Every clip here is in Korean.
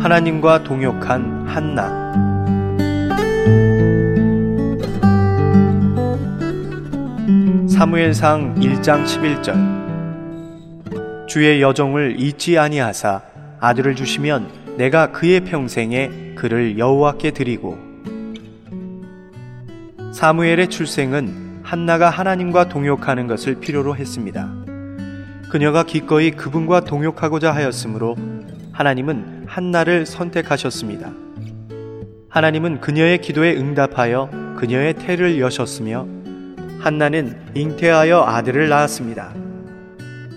하나님과 동역한 한나. 사무엘상 1장 11절 주의 여종을 잊지 아니하사 아들을 주시면 내가 그의 평생에 그를 여호와께 드리고 사무엘의 출생은 한나가 하나님과 동역하는 것을 필요로 했습니다. 그녀가 기꺼이 그분과 동역하고자 하였으므로 하나님은 한나를 선택하셨습니다. 하나님은 그녀의 기도에 응답하여 그녀의 태를 여셨으며 한나는 잉태하여 아들을 낳았습니다.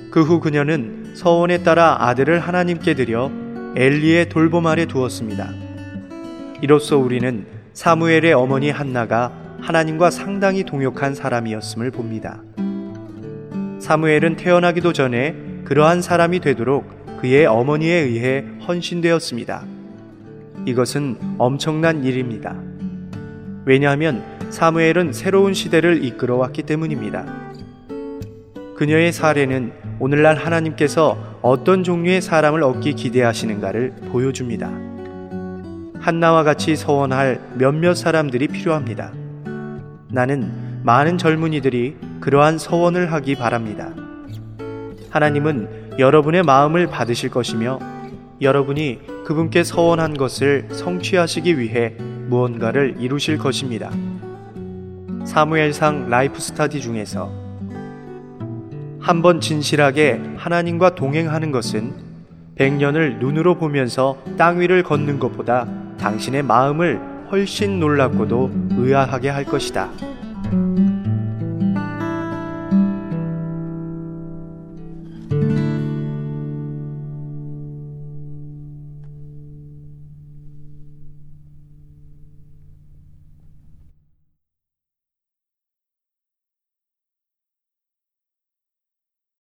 그 후 그녀는 서원에 따라 아들을 하나님께 드려 엘리의 돌봄 아래 두었습니다. 이로써 우리는 사무엘의 어머니 한나가 하나님과 상당히 동역한 사람이었음을 봅니다. 사무엘은 태어나기도 전에 그러한 사람이 되도록 그의 어머니에 의해 헌신되었습니다. 이것은 엄청난 일입니다. 왜냐하면 사무엘은 새로운 시대를 이끌어왔기 때문입니다. 그녀의 사례는 오늘날 하나님께서 어떤 종류의 사람을 얻기 기대하시는가를 보여줍니다. 한나와 같이 서원할 몇몇 사람들이 필요합니다. 나는 많은 젊은이들이 그러한 서원을 하기 바랍니다. 하나님은 여러분의 마음을 받으실 것이며 여러분이 그분께 서원한 것을 성취하시기 위해 무언가를 이루실 것입니다. 사무엘상 Life-study 중에서 한번 진실하게 하나님과 동행하는 것은 백년을 눈으로 보면서 땅 위를 걷는 것보다 당신의 마음을 훨씬 놀랍고도 의아하게 할 것이다.